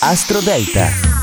Astro Delta.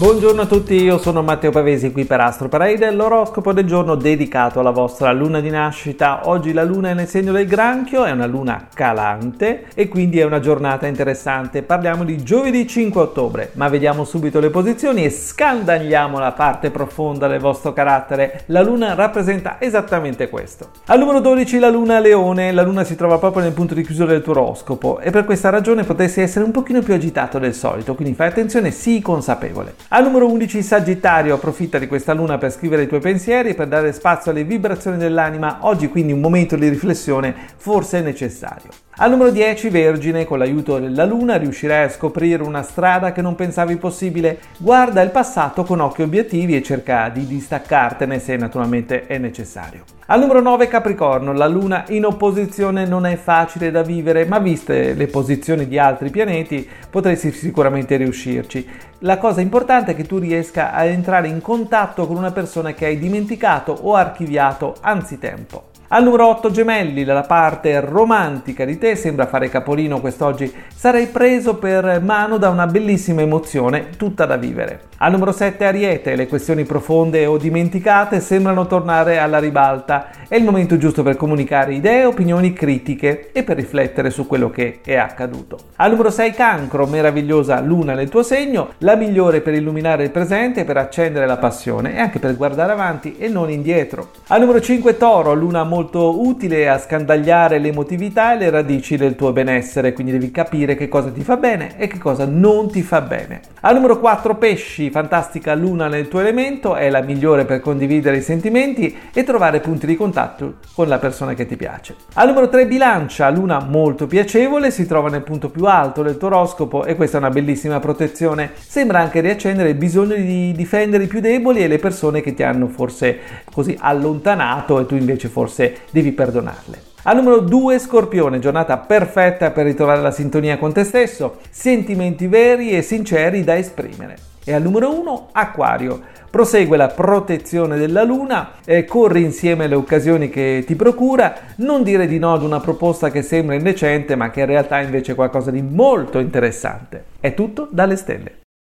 Buongiorno a tutti, io sono Matteo Pavesi qui per Astro Parade, l'oroscopo del giorno dedicato alla vostra luna di nascita. Oggi la luna è nel segno del granchio, è una luna calante e quindi è una giornata interessante. Parliamo di giovedì 5 ottobre, ma vediamo subito le posizioni e scandagliamo la parte profonda del vostro carattere. La luna rappresenta esattamente questo. Al numero 12 la luna leone, la luna si trova proprio nel punto di chiusura del tuo oroscopo e per questa ragione potresti essere un pochino più agitato del solito, quindi fai attenzione, sii consapevole. Al numero 11 Sagittario, approfitta di questa luna per scrivere i tuoi pensieri per dare spazio alle vibrazioni dell'anima. Oggi quindi un momento di riflessione forse necessario. Al numero 10 Vergine, con l'aiuto della luna riuscirai a scoprire una strada che non pensavi possibile. Guarda il passato con occhi obiettivi e cerca di distaccartene se naturalmente è necessario. Al numero 9 Capricorno, la Luna in opposizione non è facile da vivere, ma viste le posizioni di altri pianeti potresti sicuramente riuscirci. La cosa importante è che tu riesca a entrare in contatto con una persona che hai dimenticato o archiviato anzitempo. Al numero 8 gemelli, la parte romantica di te sembra fare capolino quest'oggi. Sarai preso per mano da una bellissima emozione tutta da vivere. Al numero 7 ariete, le questioni profonde o dimenticate sembrano tornare alla ribalta. È il momento giusto per comunicare idee, opinioni critiche e per riflettere su quello che è accaduto. Al numero 6 cancro, meravigliosa luna nel tuo segno, la migliore per illuminare il presente, per accendere la passione e anche per guardare avanti e non indietro. Al numero 5 toro, luna molto molto utile a scandagliare l'emotività e le radici del tuo benessere, quindi devi capire che cosa ti fa bene e che cosa non ti fa bene. Al numero 4 pesci, fantastica luna nel tuo elemento, è la migliore per condividere i sentimenti e trovare punti di contatto con la persona che ti piace. Al numero 3 bilancia, luna molto piacevole, si trova nel punto più alto del tuo oroscopo e questa è una bellissima protezione. Sembra anche riaccendere il bisogno di difendere i più deboli e le persone che ti hanno forse così allontanato e tu invece forse devi perdonarle. Al numero 2 Scorpione, giornata perfetta per ritrovare la sintonia con te stesso, sentimenti veri e sinceri da esprimere. E al numero 1 Acquario, prosegue la protezione della luna, eh, corri insieme alle occasioni che ti procura, non dire di no ad una proposta che sembra indecente ma che in realtà è invece qualcosa di molto interessante. È tutto dalle stelle.